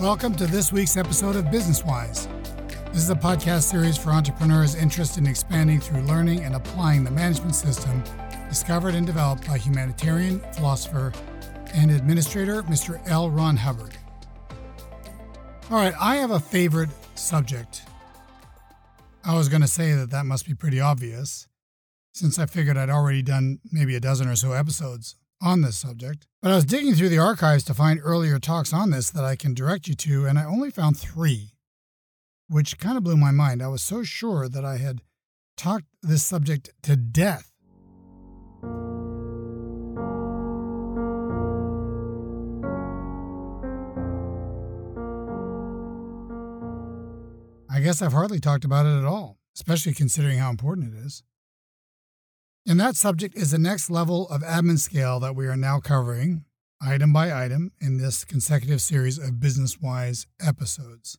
Welcome to this week's episode of Business Wise. This is a podcast series for entrepreneurs interested in expanding through learning and applying the management system discovered and developed by humanitarian, philosopher, and administrator Mr. L. Ron Hubbard. All right, I have a favorite subject. I was going to say that that must be pretty obvious since I figured I'd already done maybe a dozen or so episodes on this subject. But I was digging through the archives to find earlier talks on this that I can direct you to, and I only found three, which kind of blew my mind. I was so sure that I had talked this subject to death. I guess I've hardly talked about it at all, especially considering how important it is. And that subject is the next level of admin scale that we are now covering, item by item, in this consecutive series of business wise episodes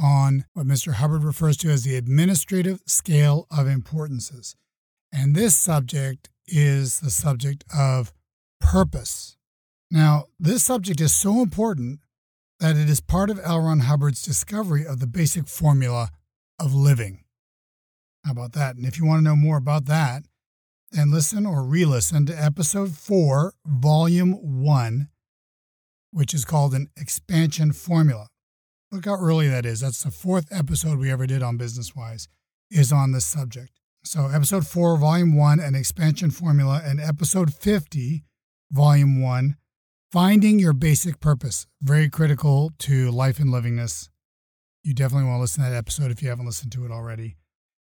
on what Mr. Hubbard refers to as the administrative scale of importances. And this subject is the subject of purpose. Now, this subject is so important that it is part of L. Ron Hubbard's discovery of the basic formula of living. How about that? And if you want to know more about that, and listen or re listen to episode four, volume one, which is called an expansion formula. Look how early that is. That's the fourth episode we ever did on Business Wise, is on this subject. So, episode four, volume one, an expansion formula, and episode 50, volume one, finding your basic purpose. Very critical to life and livingness. You definitely want to listen to that episode if you haven't listened to it already.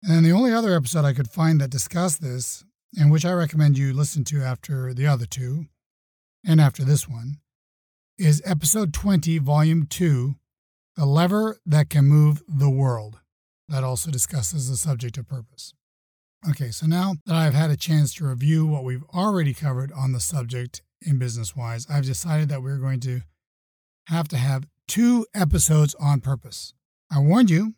And the only other episode I could find that discussed this and which I recommend you listen to after the other two and after this one, is episode 20, volume 2, The Lever That Can Move the World. That also discusses the subject of purpose. Okay, so now that I've had a chance to review what we've already covered on the subject in Business Wise, I've decided that we're going to have to have two episodes on purpose. I warned you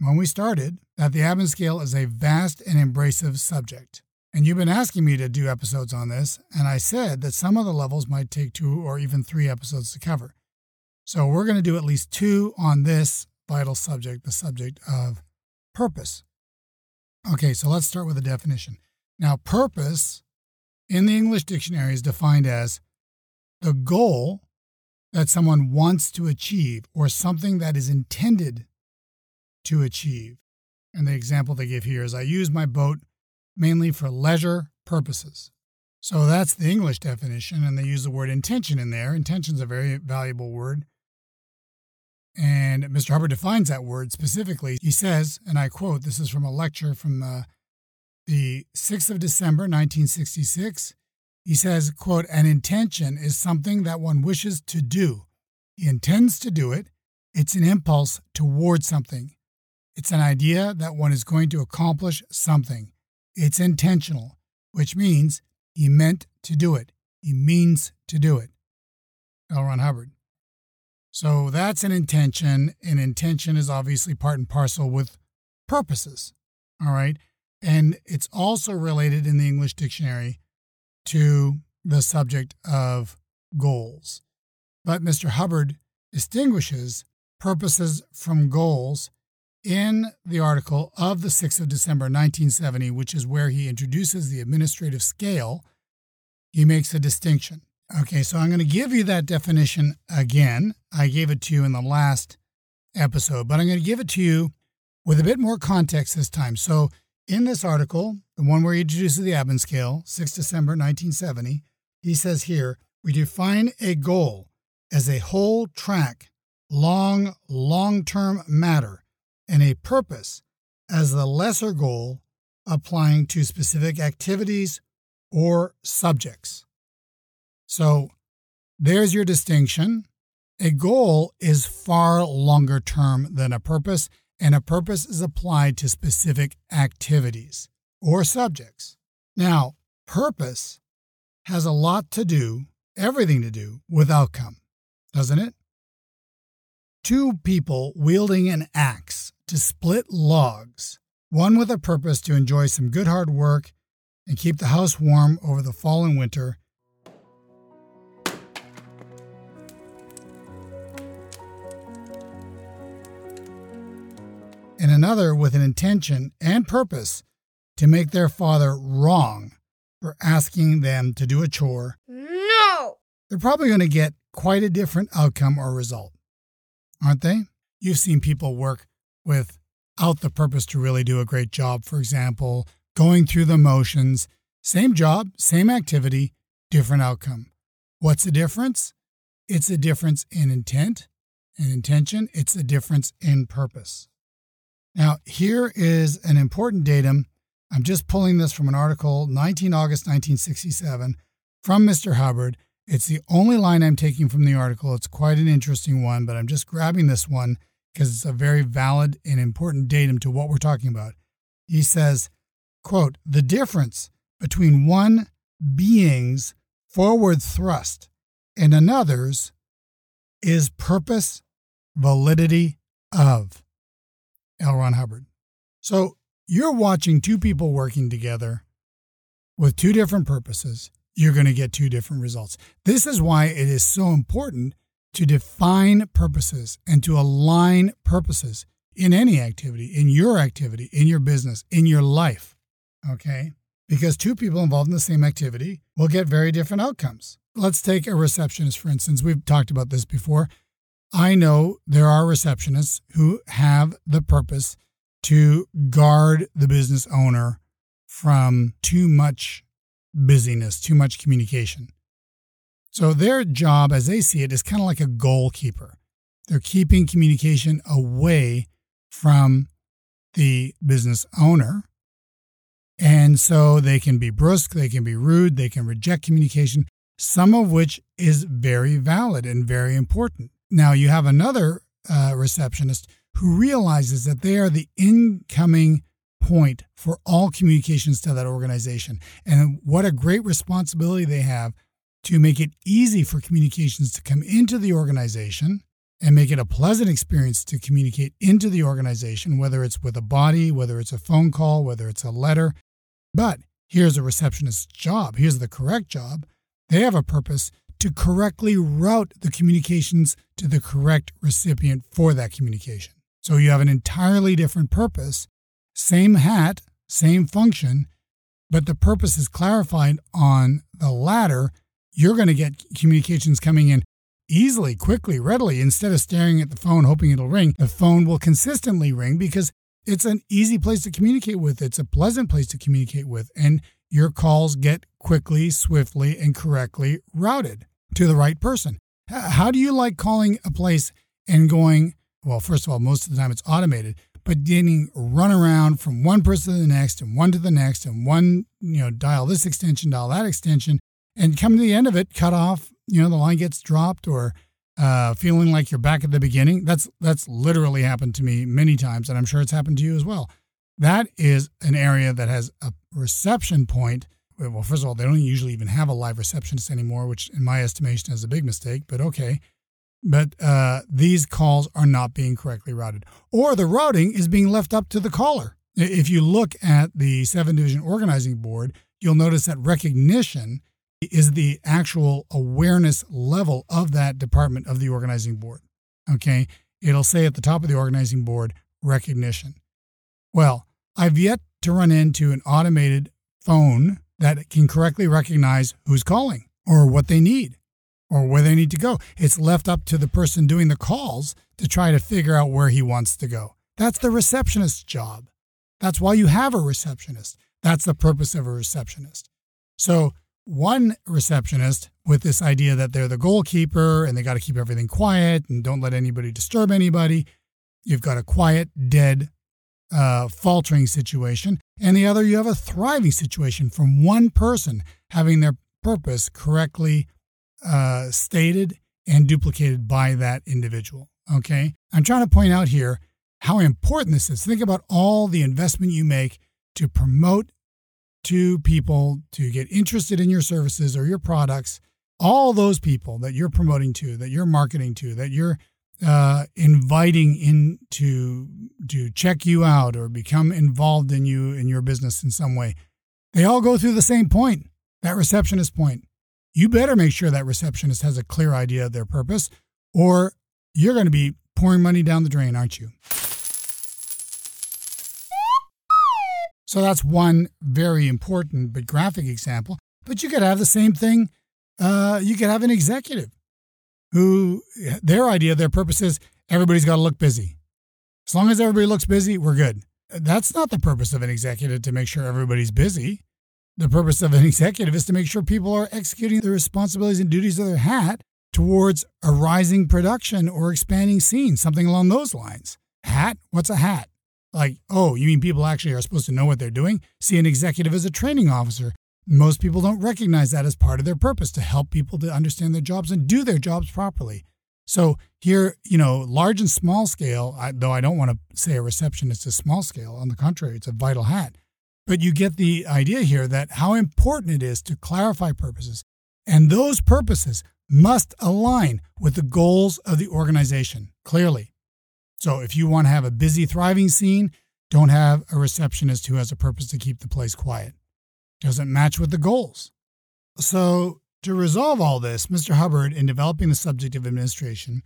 when we started that the admin scale is a vast and embracive subject. And you've been asking me to do episodes on this, and I said that some of the levels might take two or even three episodes to cover. So we're going to do at least two on this vital subject, the subject of purpose. Okay, so let's start with the definition. Now, purpose in the English dictionary is defined as the goal that someone wants to achieve or something that is intended to achieve. And the example they give here is I use my boat mainly for leisure purposes. So that's the English definition, and they use the word intention in there. Intention is a very valuable word. And Mr. Hubbard defines that word specifically. He says, and I quote, this is from a lecture from uh, the 6th of December, 1966. He says, quote, an intention is something that one wishes to do. He intends to do it. It's an impulse toward something. It's an idea that one is going to accomplish something. It's intentional, which means he meant to do it. He means to do it. L. Ron Hubbard. So that's an intention. An intention is obviously part and parcel with purposes. All right. And it's also related in the English dictionary to the subject of goals. But Mr. Hubbard distinguishes purposes from goals in the article of the 6th of December 1970, which is where he introduces the administrative scale, he makes a distinction. Okay, so I'm going to give you that definition again. I gave it to you in the last episode, but I'm going to give it to you with a bit more context this time. So, in this article, the one where he introduces the admin scale, 6 December 1970, he says here, we define a goal as a whole track, long, long term matter and a purpose as the lesser goal applying to specific activities or subjects. So there's your distinction. A goal is far longer term than a purpose, and a purpose is applied to specific activities or subjects. Now, purpose has a lot to do, everything to do with outcome, doesn't it? Two people wielding an axe to split logs, one with a purpose to enjoy some good hard work and keep the house warm over the fall and winter. And another with an intention and purpose to make their father wrong for asking them to do a chore. No! They're probably going to get quite a different outcome or result, aren't they? You've seen people work without the purpose to really do a great job. For example, going through the motions, same job, same activity, different outcome. What's the difference? It's a difference in intent and intention, it's a difference in purpose. Now, here is an important datum. I'm just pulling this from an article, 19 August 1967, from Mr. Hubbard. It's the only line I'm taking from the article. It's quite an interesting one, but I'm just grabbing this one because it's a very valid and important datum to what we're talking about. He says, quote, the difference between one being's forward thrust and another's is purpose, validity of. L. Ron Hubbard. So you're watching two people working together with two different purposes. You're going to get two different results. This is why it is so important to define purposes and to align purposes in any activity, in your activity, in your business, in your life. Okay? Because two people involved in the same activity will get very different outcomes. Let's take a receptionist, for instance. We've talked about this before. I know there are receptionists who have the purpose to guard the business owner from too much busyness, too much communication. So their job, as they see it, is kind of like a goalkeeper. They're keeping communication away from the business owner. And so they can be brusque, they can be rude, they can reject communication, some of which is very valid and very important. Now, you have another uh, receptionist who realizes that they are the incoming point for all communications to that organization. And what a great responsibility they have to make it easy for communications to come into the organization and make it a pleasant experience to communicate into the organization, whether it's with a body, whether it's a phone call, whether it's a letter. But here's a receptionist's job. Here's the correct job. They have a purpose to correctly route the communications to the correct recipient for that communication. So you have an entirely different purpose, same hat, same function, but the purpose is clarified on the latter. You're going to get communications coming in easily, quickly, readily. Instead of staring at the phone hoping it'll ring, the phone will consistently ring because it's an easy place to communicate with. It's a pleasant place to communicate with. And your calls get quickly, swiftly, and correctly routed to the right person. How do you like calling a place and going, well, first of all, most of the time it's automated, but getting run around from one person to the next and one to the next and one, you know, dial this extension, dial that extension, and come to the end of it, cut off, you know, the line gets dropped or uh, feeling like you're back at the beginning. That's that's literally happened to me many times, and I'm sure it's happened to you as well. That is an area that has a reception point well, first of all, they don't usually even have a live receptionist anymore, which in my estimation is a big mistake, but okay. But uh, these calls are not being correctly routed, or the routing is being left up to the caller. If you look at the seven division organizing board, you'll notice that recognition is the actual awareness level of that department of the organizing board. Okay. It'll say at the top of the organizing board, recognition. Well, I've yet to run into an automated phone that can correctly recognize who's calling or what they need or where they need to go. It's left up to the person doing the calls to try to figure out where he wants to go. That's the receptionist's job. That's why you have a receptionist. That's the purpose of a receptionist. So, one receptionist with this idea that they're the goalkeeper and they got to keep everything quiet and don't let anybody disturb anybody. You've got a quiet, dead uh, faltering situation, and the other you have a thriving situation from one person having their purpose correctly uh, stated and duplicated by that individual. Okay. I'm trying to point out here how important this is. Think about all the investment you make to promote to people to get interested in your services or your products. All those people that you're promoting to, that you're marketing to, that you're uh, inviting in to to check you out or become involved in you in your business in some way, they all go through the same point, that receptionist point. You better make sure that receptionist has a clear idea of their purpose, or you're going to be pouring money down the drain, aren't you? So that's one very important but graphic example. But you could have the same thing. Uh, you could have an executive who their idea, their purpose is everybody's got to look busy. As long as everybody looks busy, we're good. That's not the purpose of an executive to make sure everybody's busy. The purpose of an executive is to make sure people are executing the responsibilities and duties of their hat towards a rising production or expanding scene, something along those lines. Hat? What's a hat? Like, oh, you mean people actually are supposed to know what they're doing? See an executive as a training officer. Most people don't recognize that as part of their purpose to help people to understand their jobs and do their jobs properly. So here, you know, large and small scale, I, though I don't want to say a receptionist is small scale. On the contrary, it's a vital hat. But you get the idea here that how important it is to clarify purposes. And those purposes must align with the goals of the organization clearly. So if you want to have a busy, thriving scene, don't have a receptionist who has a purpose to keep the place quiet. Doesn't match with the goals. So to resolve all this, Mr. Hubbard, in developing the subject of administration,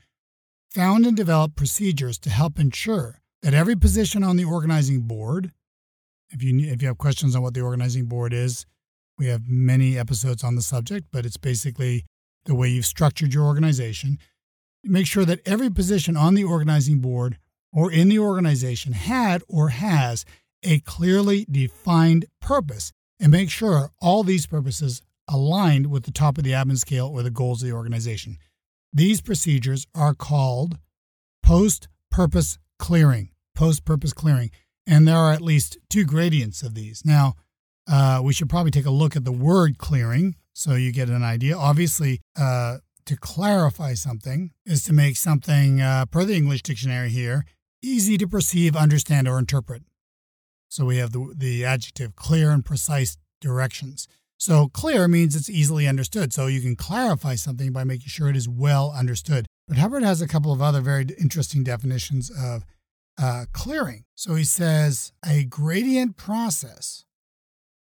found and developed procedures to help ensure that every position on the organizing board, if you if you have questions on what the organizing board is, we have many episodes on the subject, but it's basically the way you've structured your organization. Make sure that every position on the organizing board or in the organization had or has a clearly defined purpose and make sure all these purposes aligned with the top of the admin scale or the goals of the organization. These procedures are called post purpose clearing. Post purpose clearing. And there are at least two gradients of these. Now, uh, we should probably take a look at the word clearing so you get an idea. Obviously, uh, to clarify something is to make something, uh, per the English dictionary here, easy to perceive, understand, or interpret. So we have the, the adjective clear and precise directions. So clear means it's easily understood. So you can clarify something by making sure it is well understood. But Hubbard has a couple of other very interesting definitions of uh, clearing. So he says a gradient process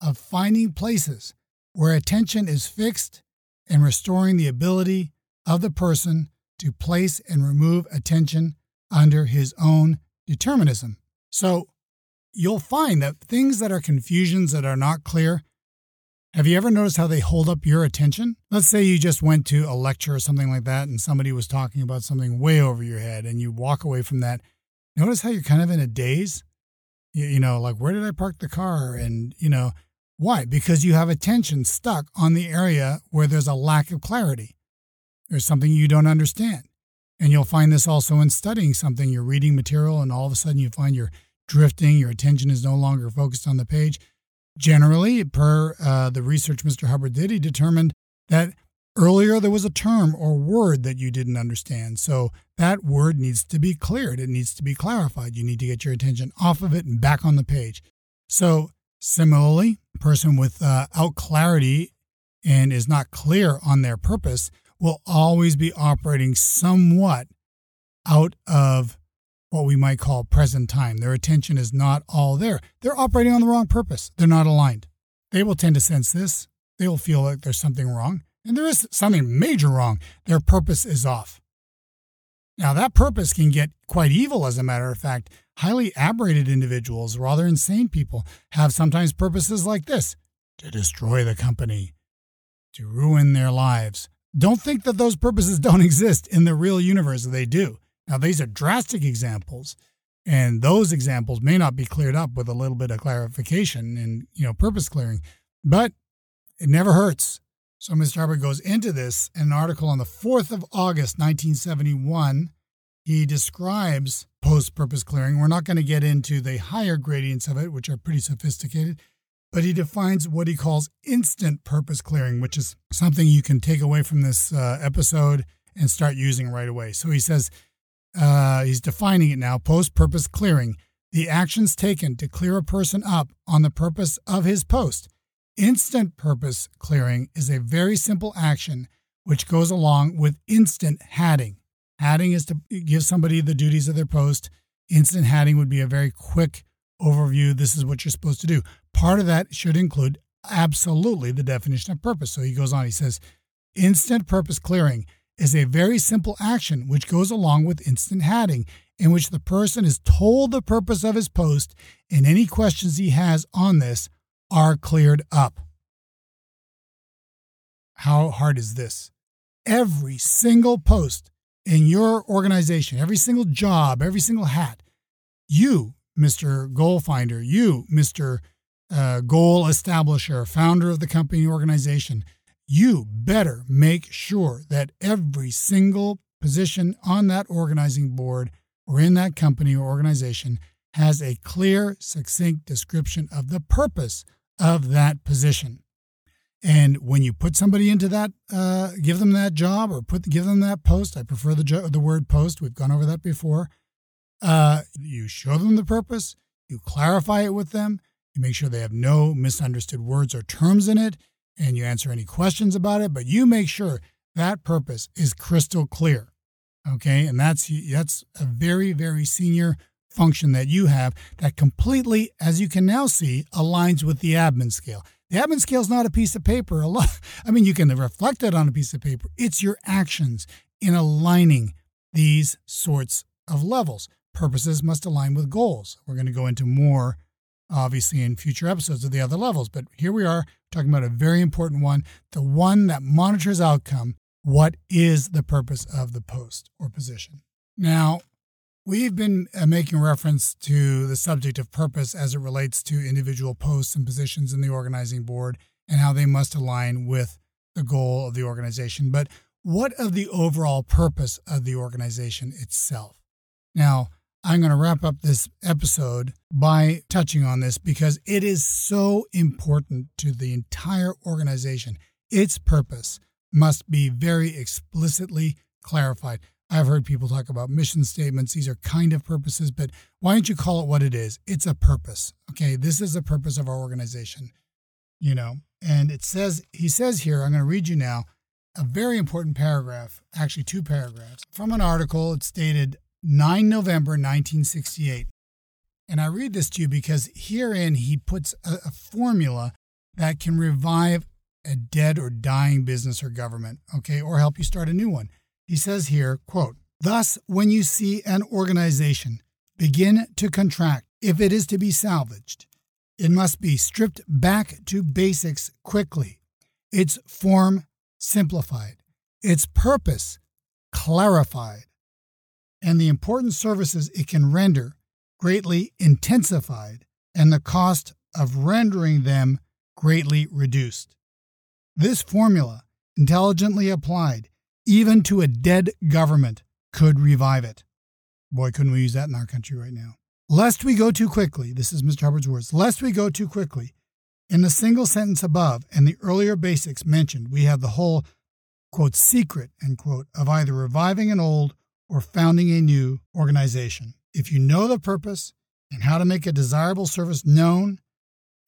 of finding places where attention is fixed and restoring the ability of the person to place and remove attention under his own determinism. So you'll find that things that are confusions that are not clear. Have you ever noticed how they hold up your attention? Let's say you just went to a lecture or something like that and somebody was talking about something way over your head and you walk away from that. Notice how you're kind of in a daze? You, you know, like, where did I park the car? And, you know, why? Because you have attention stuck on the area where there's a lack of clarity. There's something you don't understand. And you'll find this also in studying something. You're reading material, and all of a sudden you find you're drifting, your attention is no longer focused on the page. Generally, per uh, the research Mr. Hubbard did, he determined that earlier there was a term or word that you didn't understand. So that word needs to be cleared, it needs to be clarified. You need to get your attention off of it and back on the page. So Similarly, person without uh, clarity and is not clear on their purpose will always be operating somewhat out of what we might call present time. Their attention is not all there. They're operating on the wrong purpose. They're not aligned. They will tend to sense this. They will feel like there's something wrong, and there is something major wrong. Their purpose is off. Now, that purpose can get quite evil, as a matter of fact. Highly aberrated individuals, rather insane people, have sometimes purposes like this to destroy the company, to ruin their lives. Don't think that those purposes don't exist in the real universe. They do. Now, these are drastic examples, and those examples may not be cleared up with a little bit of clarification and you know purpose clearing, but it never hurts. So Mr. Hubbard goes into this in an article on the 4th of August, 1971. He describes post purpose clearing. We're not going to get into the higher gradients of it, which are pretty sophisticated, but he defines what he calls instant purpose clearing, which is something you can take away from this uh, episode and start using right away. So he says uh, he's defining it now post purpose clearing, the actions taken to clear a person up on the purpose of his post Instant purpose clearing is a very simple action which goes along with instant hatting. Hatting is to give somebody the duties of their post. Instant hatting would be a very quick overview. This is what you're supposed to do. Part of that should include absolutely the definition of purpose. So he goes on, he says, instant purpose clearing is a very simple action which goes along with instant hatting. in which the person is told the purpose of his post and any questions he has on this are cleared up. How hard is this? Every single post in your organization, every single job, every single hat, you, Mr. Goal Finder, you, Mr. Uh, goal establisher, founder of the company organization, you better make sure that every single position on that organizing board or in that company or organization has a clear, succinct description of the purpose of that position. And when you put somebody into that, uh, give them that job or put give them that post. I prefer the jo- the word post. We've gone over that before. Uh, you show them the purpose. You clarify it with them. You make sure they have no misunderstood words or terms in it, and you answer any questions about it. But you make sure that purpose is crystal clear. Okay, and that's that's a very very senior function that you have that completely, as you can now see, aligns with the admin scale. The admin scale is not a piece of paper. A lot, I mean, you can reflect it on a piece of paper. It's your actions in aligning these sorts of levels. Purposes must align with goals. We're going to go into more, obviously, in future episodes of the other levels. But here we are talking about a very important one the one that monitors outcome. What is the purpose of the post or position? Now, We've been uh, making reference to the subject of purpose as it relates to individual posts and positions in the organizing board and how they must align with the goal of the organization. But what of the overall purpose of the organization itself? Now, I'm going to wrap up this episode by touching on this because it is so important to the entire organization. Its purpose must be very explicitly clarified. I've heard people talk about mission statements. These are kind of purposes, but why don't you call it what it is? It's a purpose. Okay. This is the purpose of our organization, you know, and it says, he says here, I'm going to read you now a very important paragraph, actually, two paragraphs from an article. It's dated 9 November 1968. And I read this to you because herein he puts a, a formula that can revive a dead or dying business or government, okay, or help you start a new one. He says here, quote, Thus, when you see an organization begin to contract, if it is to be salvaged, it must be stripped back to basics quickly, its form simplified, its purpose clarified, and the important services it can render greatly intensified, and the cost of rendering them greatly reduced. This formula, intelligently applied, even to a dead government, could revive it. Boy, couldn't we use that in our country right now. Lest we go too quickly, this is Mr. Hubbard's words, lest we go too quickly. In the single sentence above and the earlier basics mentioned, we have the whole, quote, secret, end quote, of either reviving an old or founding a new organization. If you know the purpose and how to make a desirable service known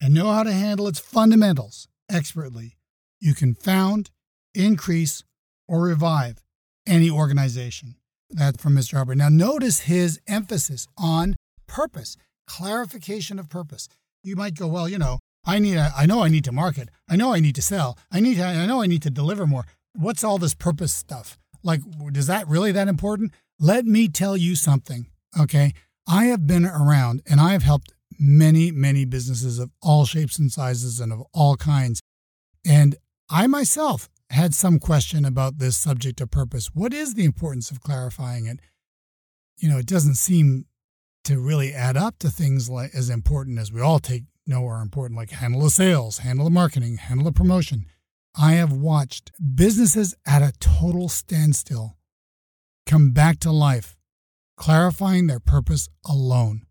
and know how to handle its fundamentals expertly, you can found, increase, or revive any organization. That's from Mr. Hubbard. Now, notice his emphasis on purpose, clarification of purpose. You might go, well, you know, I need, I know I need to market. I know I need to sell. I need, I know I need to deliver more. What's all this purpose stuff? Like, is that really that important? Let me tell you something. Okay, I have been around and I have helped many, many businesses of all shapes and sizes and of all kinds. And I myself had some question about this subject of purpose. What is the importance of clarifying it? You know, it doesn't seem to really add up to things like as important as we all take know are important, like handle the sales, handle the marketing, handle the promotion. I have watched businesses at a total standstill come back to life, clarifying their purpose alone,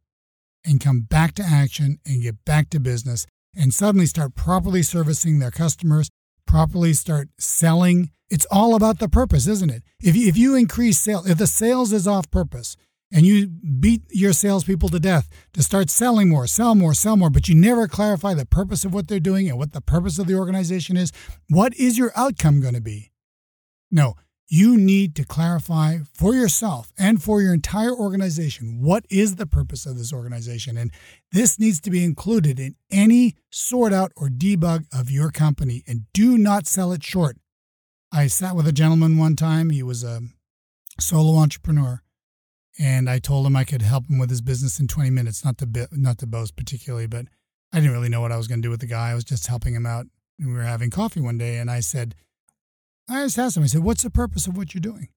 and come back to action and get back to business and suddenly start properly servicing their customers properly start selling. It's all about the purpose, isn't it? If you, if you increase sales, if the sales is off purpose and you beat your salespeople to death to start selling more, sell more, sell more, but you never clarify the purpose of what they're doing and what the purpose of the organization is, what is your outcome going to be? No, you need to clarify for yourself and for your entire organization what is the purpose of this organization. And this needs to be included in any sort out or debug of your company and do not sell it short. I sat with a gentleman one time, he was a solo entrepreneur, and I told him I could help him with his business in 20 minutes. Not to not to boast particularly, but I didn't really know what I was going to do with the guy. I was just helping him out. And we were having coffee one day, and I said, I just asked him. I said, "What's the purpose of what you're doing?"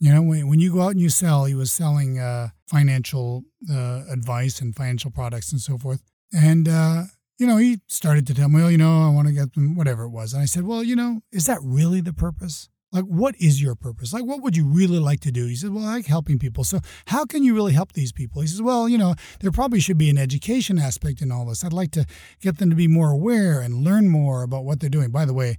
You know, when, when you go out and you sell, he was selling uh, financial uh, advice and financial products and so forth. And, uh, you know, he started to tell me, well, you know, I want to get them, whatever it was. And I said, well, you know, is that really the purpose? Like, what is your purpose? Like, what would you really like to do? He said, Well, I like helping people. So, how can you really help these people? He says, Well, you know, there probably should be an education aspect in all this. I'd like to get them to be more aware and learn more about what they're doing. By the way,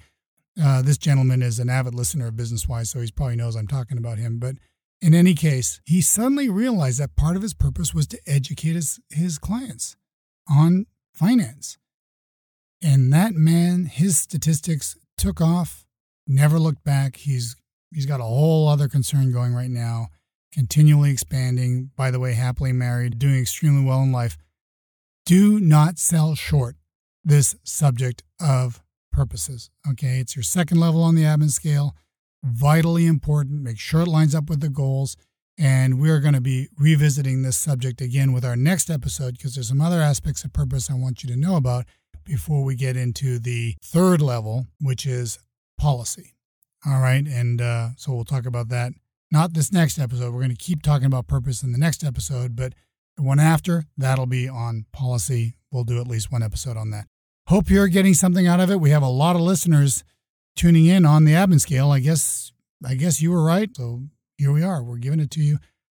uh, this gentleman is an avid listener of Business Wise, so he probably knows I'm talking about him. But in any case, he suddenly realized that part of his purpose was to educate his, his clients on finance. And that man, his statistics took off never looked back. He's he's got a whole other concern going right now, continually expanding. By the way, happily married, doing extremely well in life. Do not sell short this subject of purposes. Okay, it's your second level on the admin scale, vitally important. Make sure it lines up with the goals. And we're going to be revisiting this subject again with our next episode because there's some other aspects of purpose I want you to know about before we get into the third level, which is policy. All right. And uh, so we'll talk about that. Not this next episode. We're going to keep talking about purpose in the next episode, but the one after, that'll be on policy. We'll do at least one episode on that. Hope you're getting something out of it. We have a lot of listeners tuning in on the admin scale. I guess I guess you were right. So here we are. We're giving it to you.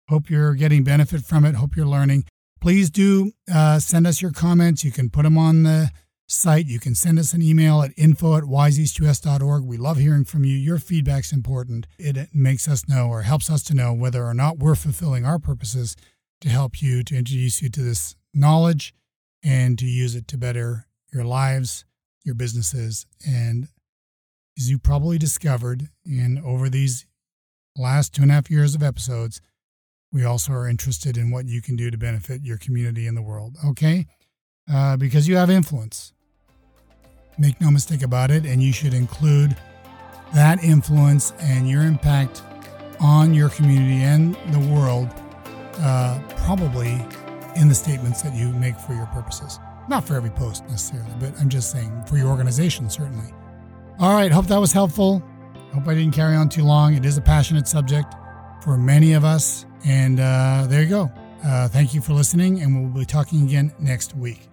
Hope you're getting benefit from it. Hope you're learning. Please do uh, send us your comments. You can put them on the site. You can send us an email at info at wiseeast2s.org. We love hearing from you. Your feedback's important. It makes us know or helps us to know whether or not we're fulfilling our purposes to help you, to introduce you to this knowledge and to use it to better your lives, your businesses. And as you probably discovered in over these last two and a half years of episodes, we also are interested in what you can do to benefit your community and the world. Okay? Uh, because you have influence. Make no mistake about it, and you should include that influence and your impact on your community and the world, uh, probably in the statements that you make for your purposes. Not for every post necessarily, but I'm just saying for your organization, certainly. All right, hope that was helpful. Hope I didn't carry on too long. It is a passionate subject for many of us. And uh, there you go. Uh, thank you for listening, and we'll be talking again next week.